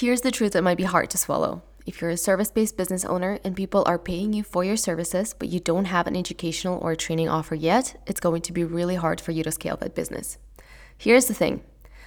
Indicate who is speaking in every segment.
Speaker 1: Here's the truth that might be hard to swallow. If you're a service based business owner and people are paying you for your services, but you don't have an educational or training offer yet, it's going to be really hard for you to scale that business. Here's the thing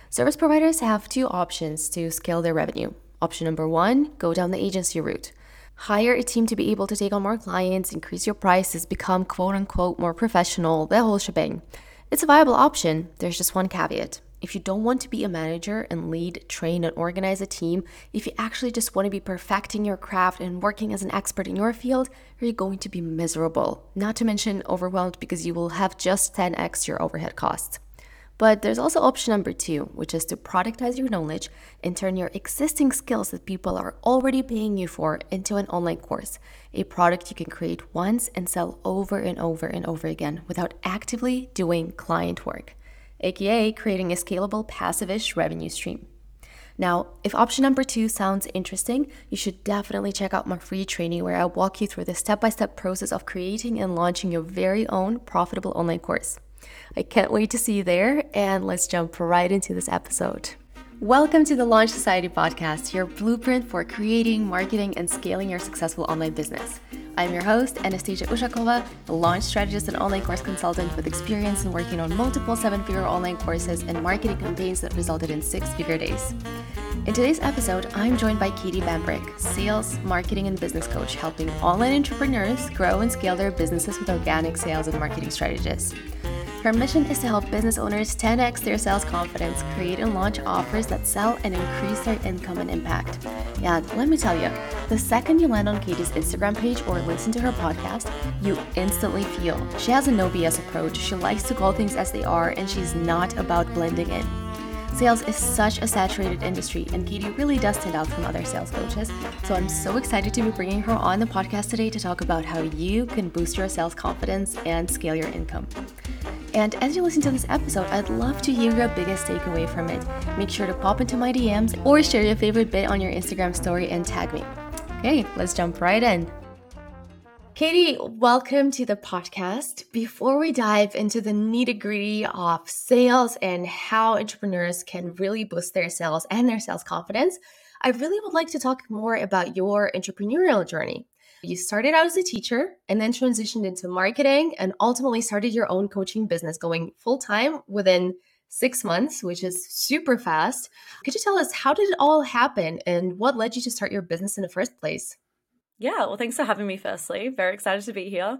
Speaker 1: service providers have two options to scale their revenue. Option number one go down the agency route. Hire a team to be able to take on more clients, increase your prices, become quote unquote more professional, the whole shebang. It's a viable option, there's just one caveat. If you don't want to be a manager and lead, train, and organize a team, if you actually just want to be perfecting your craft and working as an expert in your field, you're going to be miserable. Not to mention overwhelmed because you will have just 10x your overhead costs. But there's also option number two, which is to productize your knowledge and turn your existing skills that people are already paying you for into an online course, a product you can create once and sell over and over and over again without actively doing client work aka creating a scalable passive-ish revenue stream. Now, if option number two sounds interesting, you should definitely check out my free training where I walk you through the step by step process of creating and launching your very own profitable online course. I can't wait to see you there, and let's jump right into this episode. Welcome to the Launch Society podcast, your blueprint for creating, marketing, and scaling your successful online business. I'm your host, Anastasia Ushakova, a launch strategist and online course consultant with experience in working on multiple seven figure online courses and marketing campaigns that resulted in six figure days. In today's episode, I'm joined by Katie Bambrick, sales, marketing, and business coach, helping online entrepreneurs grow and scale their businesses with organic sales and marketing strategies. Her mission is to help business owners 10x their sales confidence, create and launch offers that sell and increase their income and impact. Yeah, let me tell you, the second you land on Katie's Instagram page or listen to her podcast, you instantly feel she has a no BS approach. She likes to call things as they are, and she's not about blending in. Sales is such a saturated industry, and Katie really does stand out from other sales coaches. So I'm so excited to be bringing her on the podcast today to talk about how you can boost your sales confidence and scale your income. And as you listen to this episode, I'd love to hear your biggest takeaway from it. Make sure to pop into my DMs or share your favorite bit on your Instagram story and tag me. Okay, let's jump right in. Katie, welcome to the podcast. Before we dive into the nitty gritty of sales and how entrepreneurs can really boost their sales and their sales confidence, I really would like to talk more about your entrepreneurial journey. You started out as a teacher and then transitioned into marketing and ultimately started your own coaching business going full time within six months, which is super fast. Could you tell us how did it all happen and what led you to start your business in the first place?
Speaker 2: Yeah, well, thanks for having me, firstly. Very excited to be here.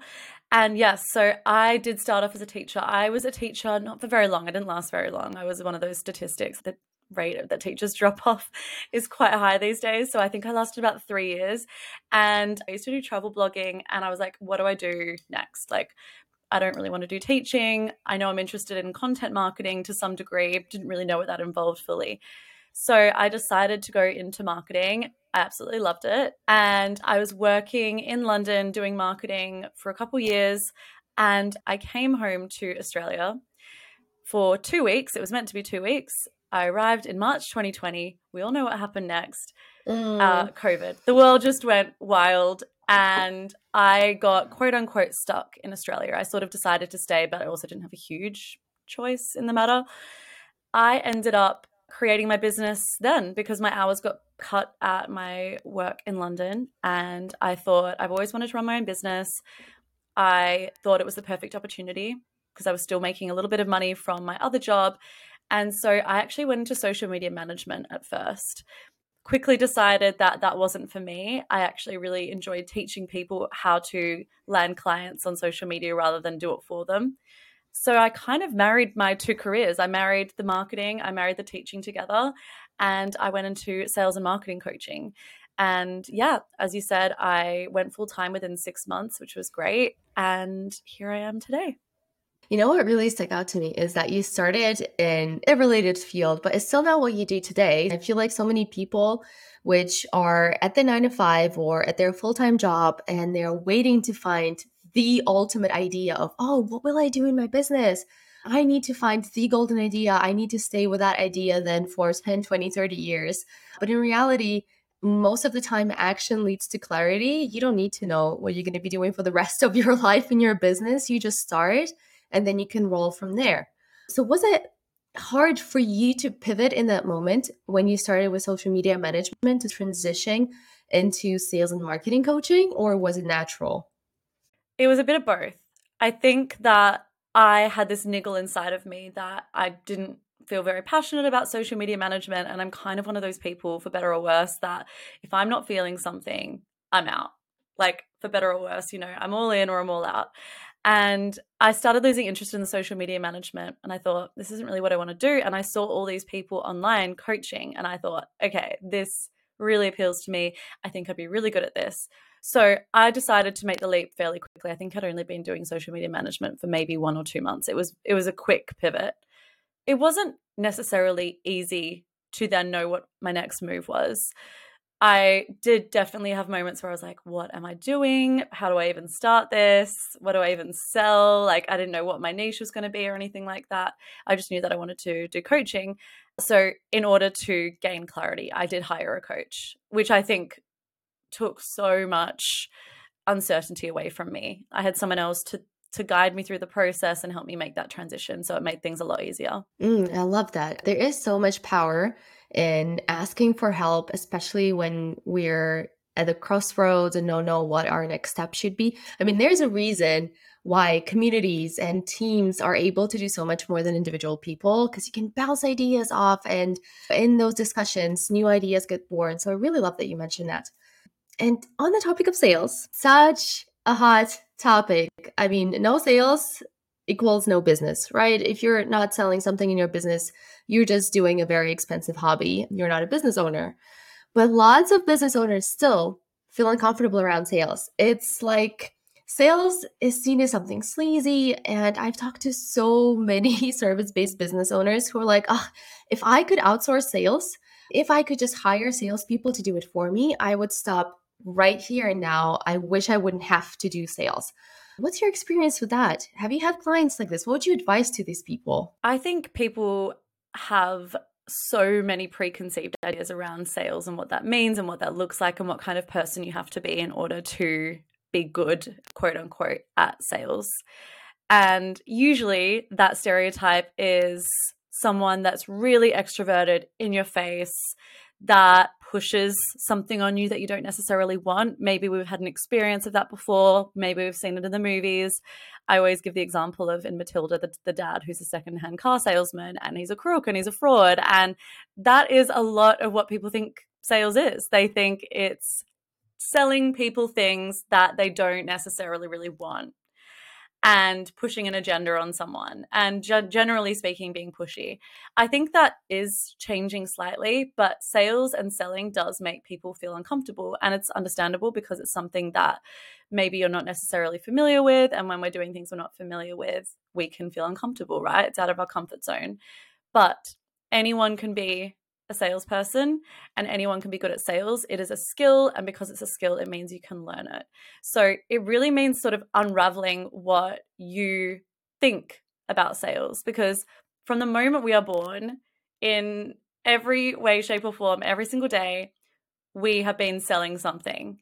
Speaker 2: And yes, so I did start off as a teacher. I was a teacher not for very long. I didn't last very long. I was one of those statistics that rate that teachers drop off is quite high these days. So I think I lasted about three years. And I used to do travel blogging, and I was like, what do I do next? Like, I don't really want to do teaching. I know I'm interested in content marketing to some degree, didn't really know what that involved fully. So I decided to go into marketing. I absolutely loved it. And I was working in London doing marketing for a couple years. And I came home to Australia for two weeks. It was meant to be two weeks. I arrived in March 2020. We all know what happened next. Mm. Uh, COVID. The world just went wild, and I got quote unquote stuck in Australia. I sort of decided to stay, but I also didn't have a huge choice in the matter. I ended up creating my business then because my hours got cut at my work in London. And I thought I've always wanted to run my own business. I thought it was the perfect opportunity because I was still making a little bit of money from my other job. And so I actually went into social media management at first. Quickly decided that that wasn't for me. I actually really enjoyed teaching people how to land clients on social media rather than do it for them. So I kind of married my two careers. I married the marketing, I married the teaching together, and I went into sales and marketing coaching. And yeah, as you said, I went full time within six months, which was great. And here I am today.
Speaker 1: You know what really stuck out to me is that you started in a related field, but it's still not what you do today. I feel like so many people which are at the nine to five or at their full time job and they're waiting to find the ultimate idea of, oh, what will I do in my business? I need to find the golden idea. I need to stay with that idea then for 10, 20, 30 years. But in reality, most of the time action leads to clarity. You don't need to know what you're going to be doing for the rest of your life in your business. You just start and then you can roll from there. So, was it hard for you to pivot in that moment when you started with social media management to transition into sales and marketing coaching, or was it natural?
Speaker 2: It was a bit of both. I think that I had this niggle inside of me that I didn't feel very passionate about social media management. And I'm kind of one of those people, for better or worse, that if I'm not feeling something, I'm out. Like, for better or worse, you know, I'm all in or I'm all out. And I started losing interest in the social media management. And I thought, this isn't really what I want to do. And I saw all these people online coaching. And I thought, okay, this really appeals to me. I think I'd be really good at this. So I decided to make the leap fairly quickly. I think I'd only been doing social media management for maybe one or two months. It was it was a quick pivot. It wasn't necessarily easy to then know what my next move was. I did definitely have moments where I was like, what am I doing? How do I even start this? What do I even sell? Like, I didn't know what my niche was going to be or anything like that. I just knew that I wanted to do coaching. So, in order to gain clarity, I did hire a coach, which I think took so much uncertainty away from me. I had someone else to to guide me through the process and help me make that transition. So it made things a lot easier.
Speaker 1: Mm, I love that. There is so much power in asking for help, especially when we're at the crossroads and don't know what our next step should be. I mean, there's a reason why communities and teams are able to do so much more than individual people because you can bounce ideas off and in those discussions new ideas get born. So i really love that you mentioned that. And on the topic of sales such a hot topic. I mean no sales equals no business right if you're not selling something in your business you're just doing a very expensive hobby you're not a business owner but lots of business owners still feel uncomfortable around sales it's like Sales is seen as something sleazy, and I've talked to so many service based business owners who are like, oh, if I could outsource sales, if I could just hire salespeople to do it for me, I would stop right here and now. I wish I wouldn't have to do sales. What's your experience with that? Have you had clients like this? What would you advise to these people?
Speaker 2: I think people have so many preconceived ideas around sales and what that means and what that looks like and what kind of person you have to be in order to be good, quote unquote, at sales. And usually that stereotype is someone that's really extroverted in your face that pushes something on you that you don't necessarily want. Maybe we've had an experience of that before. Maybe we've seen it in the movies. I always give the example of in Matilda, the, the dad who's a secondhand car salesman and he's a crook and he's a fraud. And that is a lot of what people think sales is. They think it's selling people things that they don't necessarily really want and pushing an agenda on someone and ge- generally speaking being pushy. I think that is changing slightly but sales and selling does make people feel uncomfortable and it's understandable because it's something that maybe you're not necessarily familiar with and when we're doing things we're not familiar with we can feel uncomfortable right? It's out of our comfort zone. But anyone can be a salesperson and anyone can be good at sales. It is a skill. And because it's a skill, it means you can learn it. So it really means sort of unraveling what you think about sales because from the moment we are born, in every way, shape, or form, every single day, we have been selling something.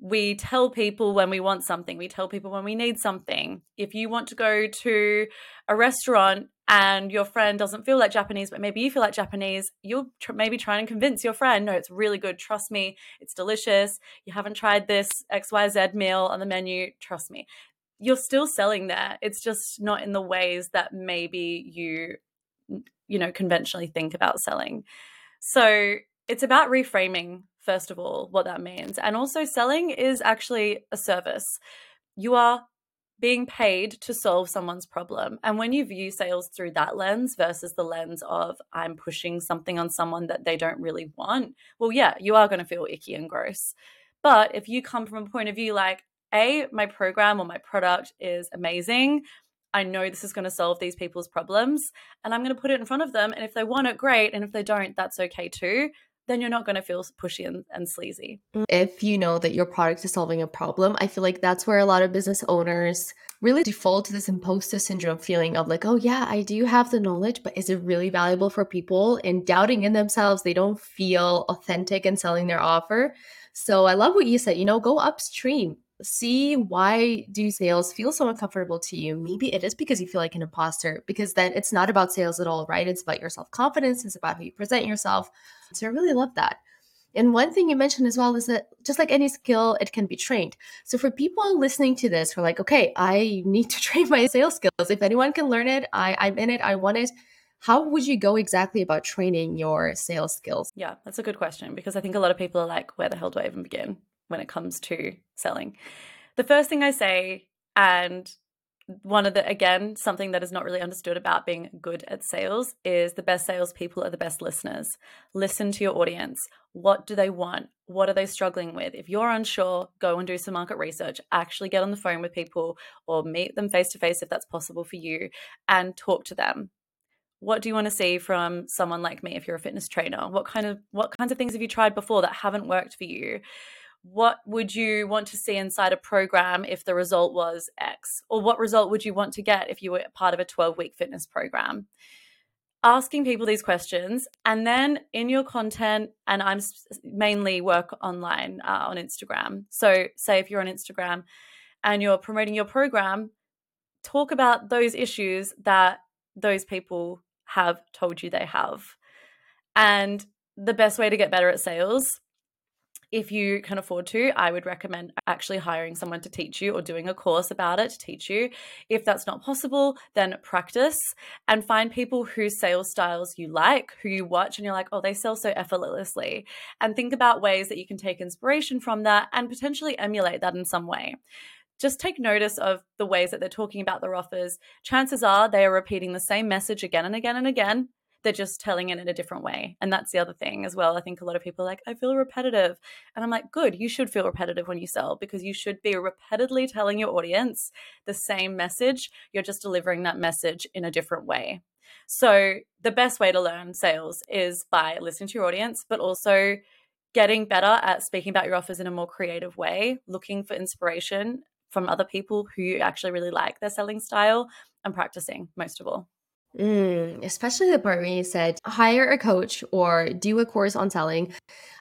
Speaker 2: We tell people when we want something. We tell people when we need something. If you want to go to a restaurant and your friend doesn't feel like Japanese, but maybe you feel like Japanese, you'll tr- maybe try and convince your friend, no, it's really good. Trust me, it's delicious. You haven't tried this XYZ meal on the menu. Trust me. You're still selling there. It's just not in the ways that maybe you, you know, conventionally think about selling. So it's about reframing, first of all, what that means. And also, selling is actually a service. You are being paid to solve someone's problem. And when you view sales through that lens versus the lens of I'm pushing something on someone that they don't really want, well, yeah, you are going to feel icky and gross. But if you come from a point of view like, A, my program or my product is amazing. I know this is going to solve these people's problems and I'm going to put it in front of them. And if they want it, great. And if they don't, that's okay too then you're not going to feel pushy and, and, sleazy. Mm.
Speaker 1: If you know that your product is solving a problem, I feel like that's where a lot of business owners really default to this imposter syndrome feeling of like, oh, yeah, I do have the knowledge, but is it really valuable for people? And doubting in themselves, they don't feel authentic in selling their offer. So I love what you said, you know, go upstream. see why do sales feel so uncomfortable to you. Maybe it is because you feel like an imposter, because then it's not about sales at all, right? It's about your self confidence, it's about how you present yourself. So I really love that. And one thing you mentioned as well is that just like any skill, it can be trained. So for people listening to this who are like, okay, I need to train my sales skills. If anyone can learn it, I, I'm in it, I want it. How would you go exactly about training your sales skills?
Speaker 2: Yeah, that's a good question because I think a lot of people are like, where the hell do I even begin when it comes to selling? The first thing I say, and one of the again something that is not really understood about being good at sales is the best salespeople are the best listeners. Listen to your audience. What do they want? What are they struggling with? If you're unsure, go and do some market research. Actually, get on the phone with people or meet them face to face if that's possible for you, and talk to them. What do you want to see from someone like me if you're a fitness trainer? What kind of what kinds of things have you tried before that haven't worked for you? What would you want to see inside a program if the result was X? Or what result would you want to get if you were part of a 12 week fitness program? Asking people these questions, and then in your content, and I'm mainly work online uh, on Instagram. So, say if you're on Instagram and you're promoting your program, talk about those issues that those people have told you they have. And the best way to get better at sales if you can afford to, I would recommend actually hiring someone to teach you or doing a course about it to teach you. If that's not possible, then practice and find people whose sales styles you like, who you watch and you're like, oh, they sell so effortlessly. And think about ways that you can take inspiration from that and potentially emulate that in some way just take notice of the ways that they're talking about their offers. Chances are they are repeating the same message again and again and again they're just telling it in a different way. And that's the other thing as well. I think a lot of people are like, I feel repetitive. And I'm like, good, you should feel repetitive when you sell because you should be repeatedly telling your audience the same message. You're just delivering that message in a different way. So, the best way to learn sales is by listening to your audience, but also getting better at speaking about your offers in a more creative way, looking for inspiration from other people who actually really like their selling style, and practicing most of all.
Speaker 1: Mm, especially the part where you said hire a coach or do a course on selling.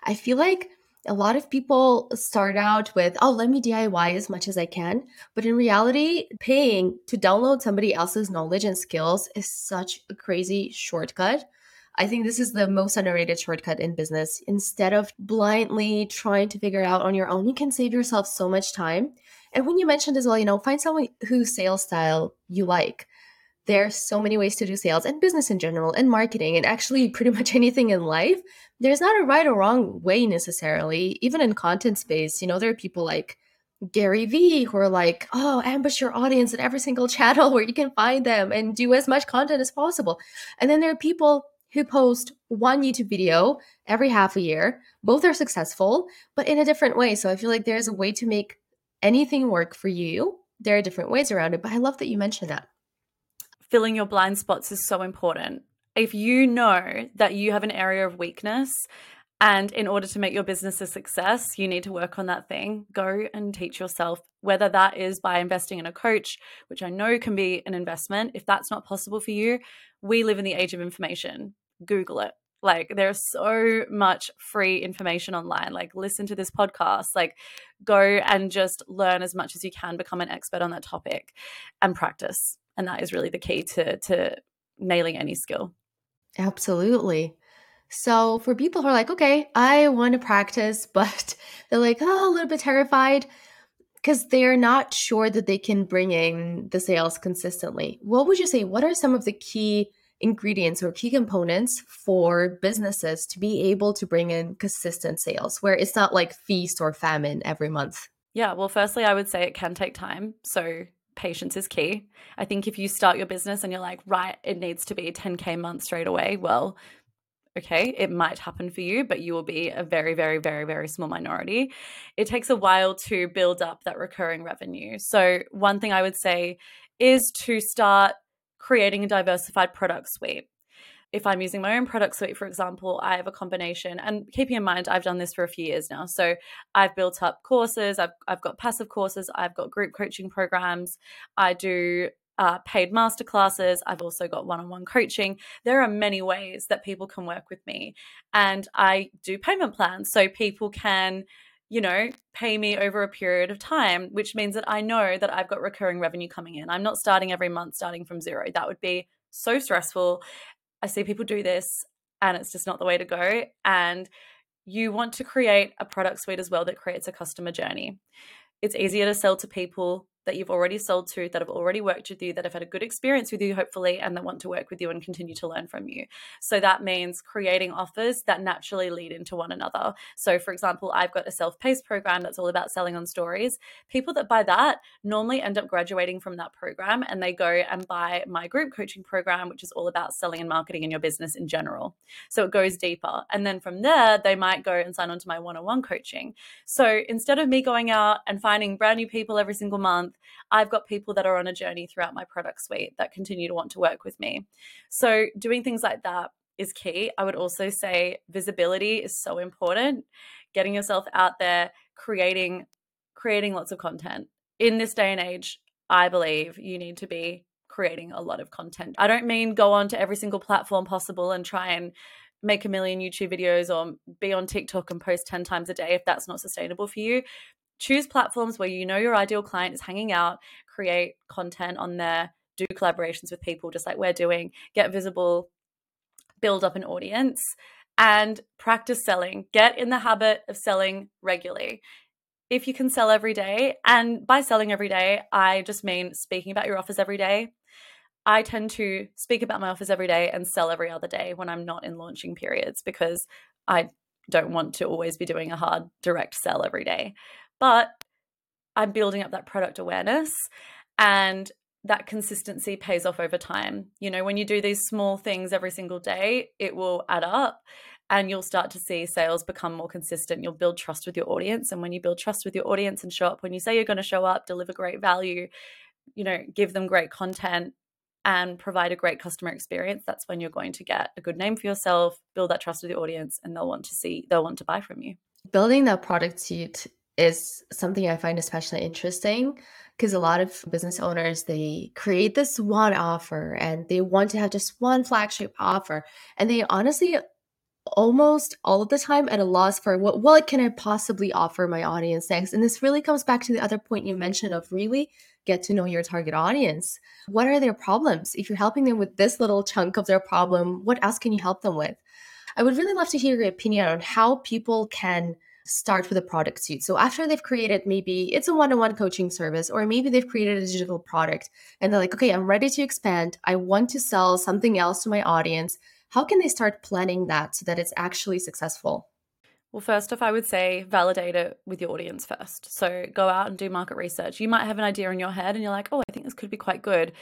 Speaker 1: I feel like a lot of people start out with, oh, let me DIY as much as I can. But in reality, paying to download somebody else's knowledge and skills is such a crazy shortcut. I think this is the most underrated shortcut in business. Instead of blindly trying to figure out on your own, you can save yourself so much time. And when you mentioned as well, you know, find someone whose sales style you like there's so many ways to do sales and business in general and marketing and actually pretty much anything in life. There's not a right or wrong way necessarily even in content space. You know there are people like gary vee who are like oh ambush your audience in every single channel where you can find them and do as much content as possible. And then there are people who post one youtube video every half a year. Both are successful but in a different way. So i feel like there's a way to make anything work for you. There are different ways around it but i love that you mentioned that
Speaker 2: filling your blind spots is so important. If you know that you have an area of weakness, and in order to make your business a success, you need to work on that thing. Go and teach yourself, whether that is by investing in a coach, which I know can be an investment. If that's not possible for you, we live in the age of information. Google it. Like there's so much free information online. Like listen to this podcast, like go and just learn as much as you can, become an expert on that topic and practice and that is really the key to to nailing any skill.
Speaker 1: Absolutely. So for people who are like okay i want to practice but they're like oh a little bit terrified because they're not sure that they can bring in the sales consistently. What would you say what are some of the key ingredients or key components for businesses to be able to bring in consistent sales where it's not like feast or famine every month?
Speaker 2: Yeah well firstly i would say it can take time. So patience is key. I think if you start your business and you're like, right, it needs to be 10K month straight away, well, okay, it might happen for you, but you will be a very, very, very, very small minority. It takes a while to build up that recurring revenue. So, one thing I would say is to start creating a diversified product suite if I'm using my own product suite, for example, I have a combination. And keeping in mind, I've done this for a few years now. So I've built up courses, I've, I've got passive courses, I've got group coaching programs, I do uh, paid masterclasses. I've also got one on one coaching. There are many ways that people can work with me. And I do payment plans so people can you know, pay me over a period of time, which means that I know that I've got recurring revenue coming in. I'm not starting every month starting from zero. That would be so stressful. I see people do this and it's just not the way to go. And you want to create a product suite as well that creates a customer journey. It's easier to sell to people that you've already sold to, that have already worked with you, that have had a good experience with you, hopefully, and that want to work with you and continue to learn from you. So that means creating offers that naturally lead into one another. So, for example, I've got a self paced program that's all about selling on stories. People that buy that normally end up graduating from that program and they go and buy my group coaching program, which is all about selling and marketing in your business in general. So it goes deeper. And then from there, they might go and sign on to my one on one coaching. So instead of me going out and finding brand new people every single month, month, I've got people that are on a journey throughout my product suite that continue to want to work with me. So, doing things like that is key. I would also say visibility is so important. Getting yourself out there, creating creating lots of content. In this day and age, I believe you need to be creating a lot of content. I don't mean go on to every single platform possible and try and make a million YouTube videos or be on TikTok and post 10 times a day if that's not sustainable for you choose platforms where you know your ideal client is hanging out, create content on there, do collaborations with people just like we're doing, get visible, build up an audience, and practice selling. Get in the habit of selling regularly. If you can sell every day, and by selling every day, I just mean speaking about your offers every day. I tend to speak about my offers every day and sell every other day when I'm not in launching periods because I don't want to always be doing a hard direct sell every day but I'm building up that product awareness and that consistency pays off over time. You know, when you do these small things every single day, it will add up and you'll start to see sales become more consistent. You'll build trust with your audience. And when you build trust with your audience and show up, when you say you're going to show up, deliver great value, you know, give them great content and provide a great customer experience, that's when you're going to get a good name for yourself, build that trust with your audience, and they'll want to see, they'll want to buy from you.
Speaker 1: Building that product suite is something I find especially interesting because a lot of business owners they create this one offer and they want to have just one flagship offer and they honestly almost all of the time at a loss for what what can I possibly offer my audience next? And this really comes back to the other point you mentioned of really get to know your target audience. What are their problems? If you're helping them with this little chunk of their problem what else can you help them with? I would really love to hear your opinion on how people can start with a product suite. So after they've created maybe it's a one-on-one coaching service or maybe they've created a digital product and they're like, "Okay, I'm ready to expand. I want to sell something else to my audience." How can they start planning that so that it's actually successful?
Speaker 2: Well, first off, I would say validate it with your audience first. So go out and do market research. You might have an idea in your head and you're like, oh, I think this could be quite good,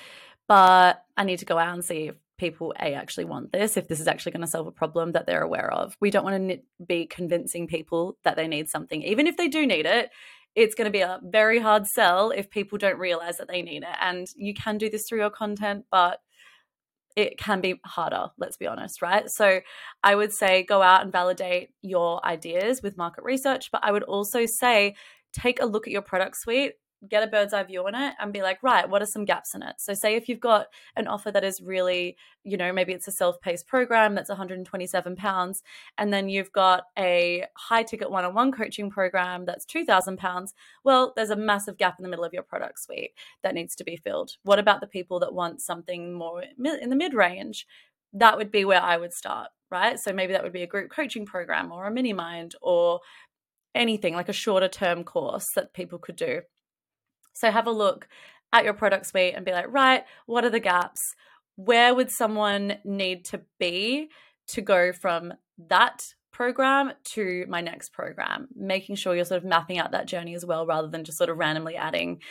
Speaker 2: but I need to go out and see if people a actually want this if this is actually going to solve a problem that they're aware of. We don't want to be convincing people that they need something. Even if they do need it it's going to be a very hard sell if people don't realize that they need it. And you can do this through your content but it can be harder let's be honest right? So i would say go out and validate your ideas with market research but i would also say take a look at your product suite get a bird's eye view on it and be like, right, what are some gaps in it? So, say if you've got an offer that is really, you know, maybe it's a self paced program that's 127 pounds, and then you've got a high ticket one on one coaching program that's 2,000 pounds. Well, there's a massive gap in the middle of your product suite that needs to be filled. What about the people that want something more in the mid range? That would be where I would start, right? So, maybe that would be a group coaching program or a mini mind or anything like a shorter term course that people could do. So have a look at your product suite and be like, right, what are the gaps? Where would someone need to be to go from that program to my next program? Making sure you're sort of mapping out that journey as well, rather than just sort of randomly adding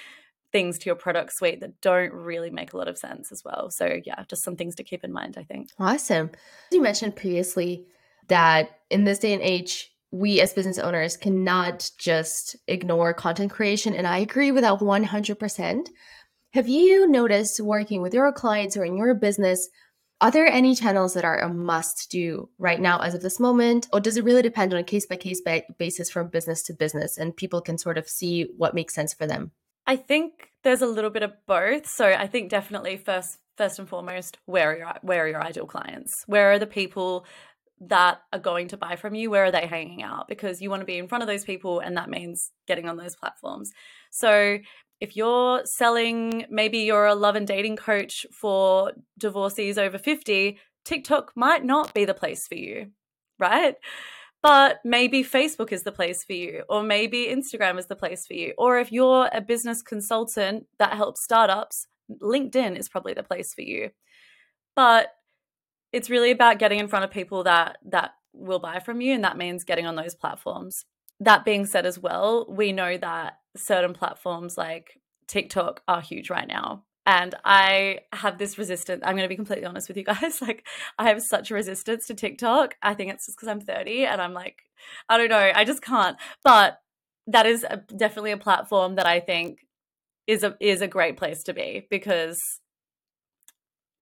Speaker 2: things to your product suite that don't really make a lot of sense as well. So, yeah, just some things to keep in mind, I think.
Speaker 1: Awesome. You mentioned previously that in this day and age, we as business owners cannot just ignore content creation. And I agree with that 100%. Have you noticed working with your clients or in your business? Are there any channels that are a must do right now as of this moment? Or does it really depend on a case by case basis from business to business and people can sort of see what makes sense for them?
Speaker 2: I think there's a little bit of both. So I think definitely first first and foremost, where are your where are your ideal clients? Where are the people that are going to buy from you, where are they hanging out? Because you want to be in front of those people, and that means getting on those platforms. So if you're selling, maybe you're a love and dating coach for divorcees over 50, TikTok might not be the place for you, right? But maybe Facebook is the place for you, or maybe Instagram is the place for you. Or if you're a business consultant that helps startups, LinkedIn is probably the place for you. But it's really about getting in front of people that that will buy from you and that means getting on those platforms. That being said as well we know that certain platforms like tiktok are huge right now and i have this resistance i'm going to be completely honest with you guys like i have such a resistance to tiktok. I think it's just because i'm 30 and i'm like i don't know i just can't. But that is a, definitely a platform that i think is a is a great place to be because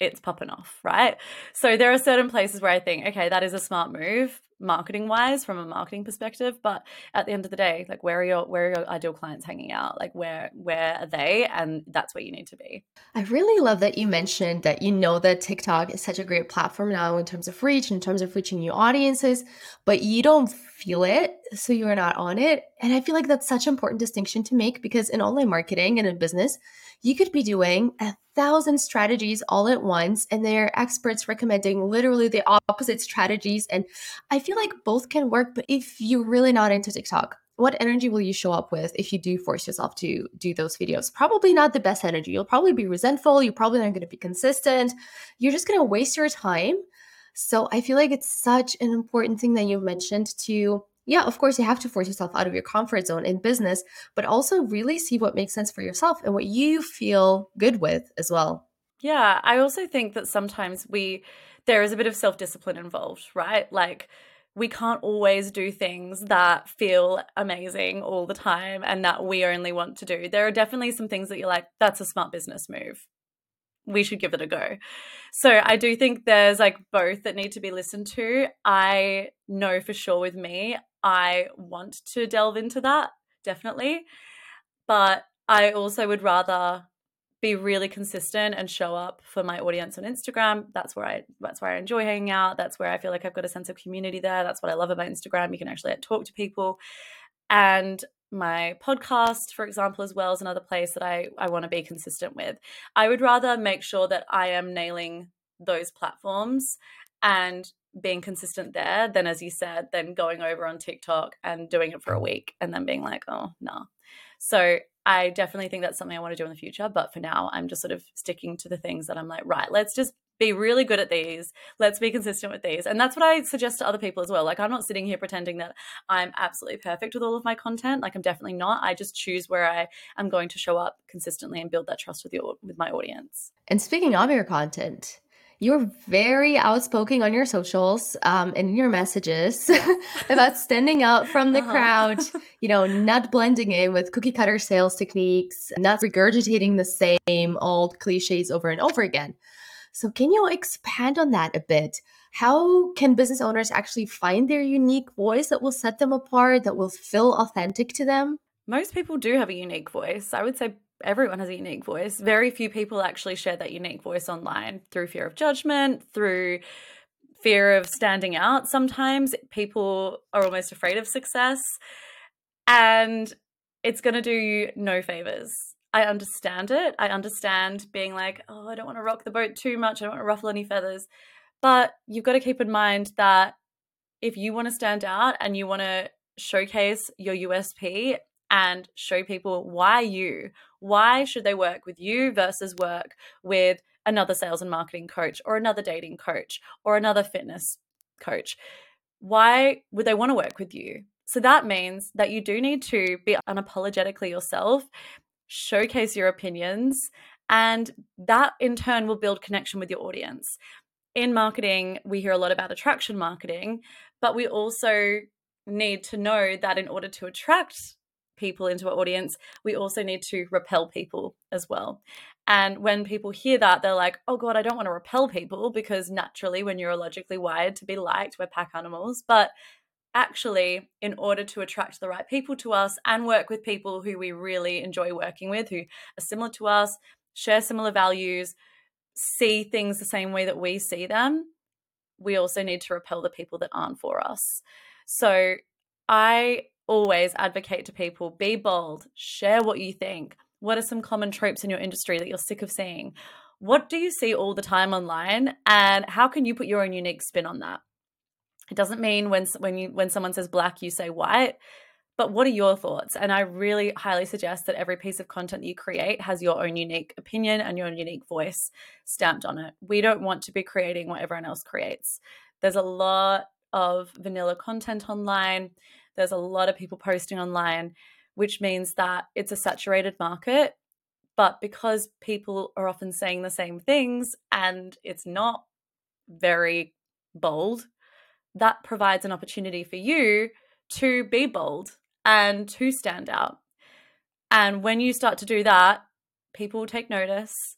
Speaker 2: it's popping off, right? So there are certain places where I think, okay, that is a smart move marketing wise from a marketing perspective but at the end of the day like where are your where are your ideal clients hanging out? Like where where are they? And that's where you need to be.
Speaker 1: I really love that you mentioned that you know that tiktok is such a great platform now in terms of reach in terms of reaching new audiences but you don't feel it so you're not on it. And i feel like that's such an important distinction to make because in online marketing and in business you could be doing a thousand strategies all at once, and there are experts recommending literally the opposite strategies. And I feel like both can work, but if you're really not into TikTok, what energy will you show up with if you do force yourself to do those videos? Probably not the best energy. You'll probably be resentful. You're probably not going to be consistent. You're just going to waste your time. So I feel like it's such an important thing that you mentioned to yeah, of course, you have to force yourself out of your comfort zone in business, but also really see what makes sense for yourself and what you feel good with as well.
Speaker 2: Yeah, I also think that sometimes we, there is a bit of self discipline involved, right? Like, we can't always do things that feel amazing all the time and that we only want to do. There are definitely some things that you're like, that's a smart business move we should give it a go. So I do think there's like both that need to be listened to. I know for sure with me, I want to delve into that, definitely. But I also would rather be really consistent and show up for my audience on Instagram. That's where I that's where I enjoy hanging out. That's where I feel like I've got a sense of community there. That's what I love about Instagram. You can actually like, talk to people. And my podcast, for example, as well, is another place that I, I want to be consistent with. I would rather make sure that I am nailing those platforms and being consistent there than, as you said, then going over on TikTok and doing it for a week and then being like, oh, no. Nah. So I definitely think that's something I want to do in the future. But for now, I'm just sort of sticking to the things that I'm like, right, let's just be really good at these. Let's be consistent with these. And that's what I suggest to other people as well. Like, I'm not sitting here pretending that I'm absolutely perfect with all of my content. Like, I'm definitely not. I just choose where I am going to show up consistently and build that trust with your with my audience.
Speaker 1: And speaking of your content, you're very outspoken on your socials um, and in your messages about standing out from the uh-huh. crowd, you know, not blending in with cookie cutter sales techniques, not regurgitating the same old cliches over and over again. So, can you expand on that a bit? How can business owners actually find their unique voice that will set them apart, that will feel authentic to them?
Speaker 2: Most people do have a unique voice. I would say everyone has a unique voice. Very few people actually share that unique voice online through fear of judgment, through fear of standing out. Sometimes people are almost afraid of success, and it's going to do you no favors. I understand it. I understand being like, oh, I don't want to rock the boat too much. I don't want to ruffle any feathers. But you've got to keep in mind that if you want to stand out and you want to showcase your USP and show people why you, why should they work with you versus work with another sales and marketing coach or another dating coach or another fitness coach? Why would they want to work with you? So that means that you do need to be unapologetically yourself showcase your opinions, and that in turn will build connection with your audience. In marketing, we hear a lot about attraction marketing, but we also need to know that in order to attract people into our audience, we also need to repel people as well. And when people hear that, they're like, oh God, I don't want to repel people because naturally, you're neurologically wired to be liked, we're pack animals. But actually, in order to attract the right people to us and work with people who we really enjoy working with, who are similar to us, share similar values, see things the same way that we see them, we also need to repel the people that aren't for us. So I always advocate to people be bold, share what you think. What are some common tropes in your industry that you're sick of seeing? What do you see all the time online and how can you put your own unique spin on that? It doesn't mean when when you when someone says black you say white, but what are your thoughts? And I really highly suggest that every piece of content that you create has your own unique opinion and your own unique voice stamped on it. We don't want to be creating what everyone else creates. There's a lot of vanilla content online. There's a lot of people posting online, which means that it's a saturated market. But because people are often saying the same things and it's not very bold, that provides an opportunity for you to be bold and to stand out. And when you start to do that, people will take notice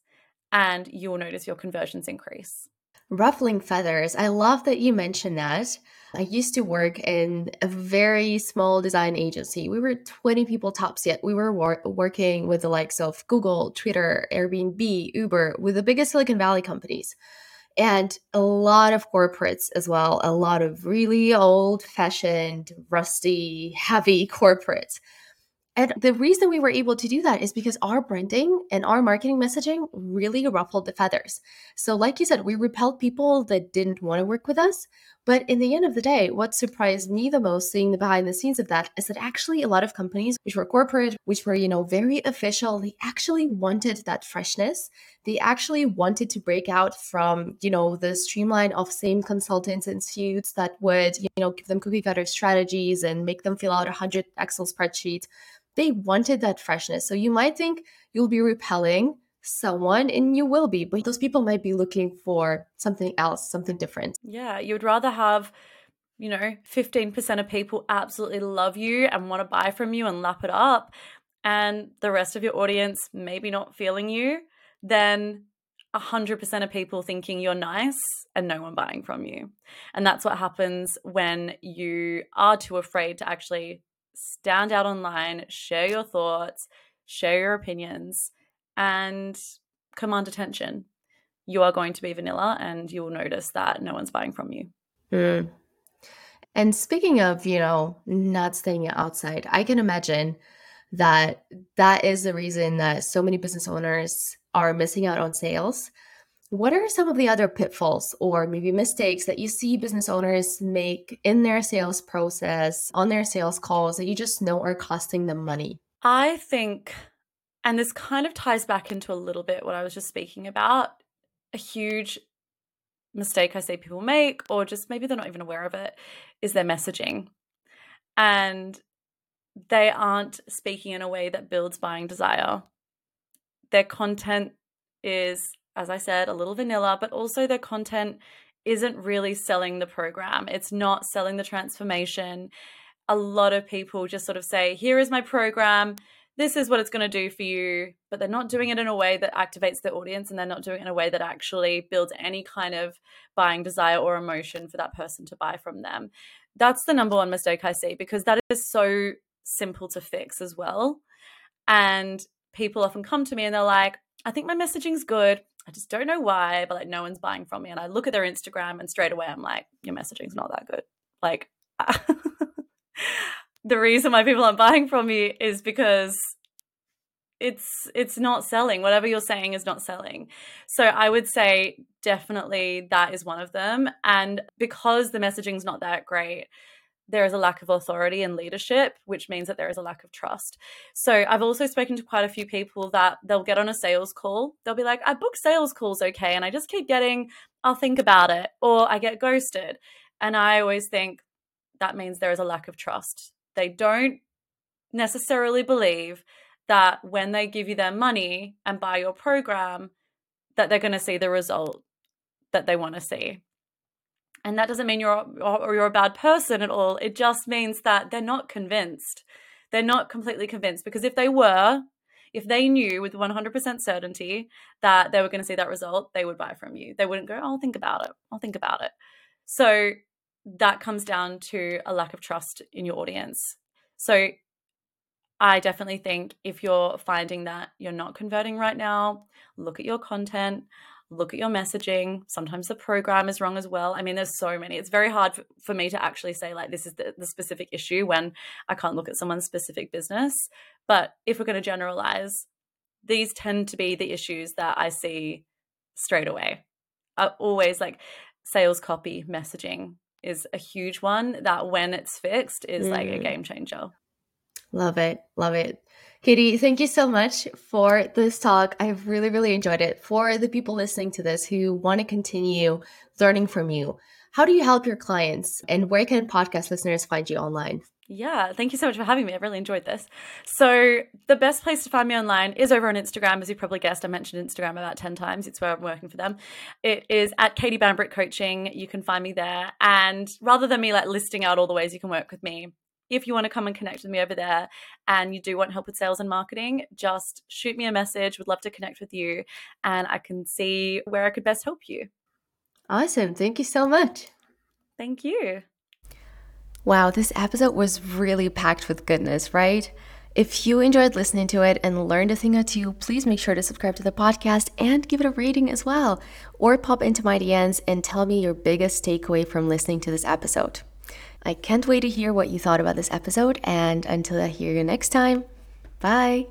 Speaker 2: and you will notice your conversions increase.
Speaker 1: Ruffling feathers. I love that you mentioned that. I used to work in a very small design agency. We were 20 people tops yet. We were wor- working with the likes of Google, Twitter, Airbnb, Uber, with the biggest Silicon Valley companies and a lot of corporates as well, a lot of really old fashioned, rusty, heavy corporates. And the reason we were able to do that is because our branding and our marketing messaging really ruffled the feathers. So, like you said, we repelled people that didn't want to work with us. But in the end of the day, what surprised me the most seeing the behind the scenes of that is that actually a lot of companies, which were corporate, which were, you know, very official, they actually wanted that freshness. They actually wanted to break out from, you know, the streamline of same consultants and suits that would, you know, give them cookie cutter strategies and make them fill out a hundred Excel spreadsheets they wanted that freshness. So you might think you'll be repelling someone and you will be, but those people might be looking for something else, something different.
Speaker 2: Yeah, you would rather have you know, 15% of people absolutely love you and want to buy from you and lap it up, and the rest of your audience maybe not feeling you, then 100% of people thinking you're nice and no one buying from you. And that's what happens when you are too afraid to actually stand out online, share your thoughts, share your opinions, and command attention. You are going to be vanilla and you will notice that no one's buying from you.
Speaker 1: Mm. And speaking of, you know, not staying outside, I can imagine that that is the reason that so many business owners are missing out on sales what are some of the other pitfalls or maybe mistakes that you see business owners make in their sales process, on their sales calls that you just know are costing them money?
Speaker 2: I think, and this kind of ties back into a little bit what I was just speaking about, a huge mistake I see people make, or just maybe they're not even aware of it, is their messaging. And they aren't speaking in a way that builds buying desire. Their content is as I said, a little vanilla, but also their content isn't really selling the program. It's not selling the transformation. A lot of people just sort of say, here is my program. This is what it's going to do for you. But they're not doing it in a way that activates the audience and they're not doing it in a way that actually builds any kind of buying desire or emotion for that person to buy from them. That's the number one mistake I see because that is so simple to fix as well. And people often come to me and they're like, I think my messaging's good. I just don't know why, but like no one's buying from me. And I look at their Instagram and straight away I'm like, your messaging's not that good. Like the reason why people aren't buying from me is because it's it's not selling. Whatever you're saying is not selling. So I would say definitely that is one of them. And because the messaging's not that great, there is a lack of authority and leadership, which means that there is a lack of trust. So I've also spoken to quite a few people that they'll get on a sales call. They'll be like, I book sales calls okay. And I just keep getting, I'll think about it, or I get ghosted. And I always think that means there is a lack of trust. They don't necessarily believe that when they give you their money and buy your program, that they're going to see the result that they want to see. And that doesn't mean you're or you're a bad person at all. It just means that they're not convinced. They're not completely convinced because if they were, if they knew with 100% certainty that they were going to see that result, they would buy from you. They wouldn't go, oh, "I'll think about it. I'll think about it." So that comes down to a lack of trust in your audience. So I definitely think if you're finding that you're not converting right now, look at your content, look at your messaging. Sometimes the program is wrong as well. I mean, there's so many. It's very hard for, me to actually say, like, this is the, the specific issue when I can't look at someone's specific business. But if we're going to generalize, these tend to be the issues that I see straight away. I always like sales copy messaging is a huge one that when it's fixed is mm. like a mm. game changer.
Speaker 1: Love it. Love it. Katie, thank you so much for this talk. I've really, really enjoyed it. For the people listening to this who want to continue learning from you, how do you help your clients and where can podcast listeners find you online?
Speaker 2: Yeah, thank you so much for having me. I've really enjoyed this. So, the best place to find me online is over on Instagram. As you probably guessed, I mentioned Instagram about 10 times. It's where I'm working for them. It is at Katie Bambrick Coaching. You can find me there. And rather than me like listing out all the ways you can work with me, if you want to come and connect with me over there and you do want help with sales and marketing, just shoot me a message. Would love to connect with you and I can see where I could best help you.
Speaker 1: Awesome. Thank you so much.
Speaker 2: Thank you.
Speaker 1: Wow, this episode was really packed with goodness, right? If you enjoyed listening to it and learned a thing or two, please make sure to subscribe to the podcast and give it a rating as well. Or pop into my DMs and tell me your biggest takeaway from listening to this episode. I can't wait to hear what you thought about this episode, and until I hear you next time, bye.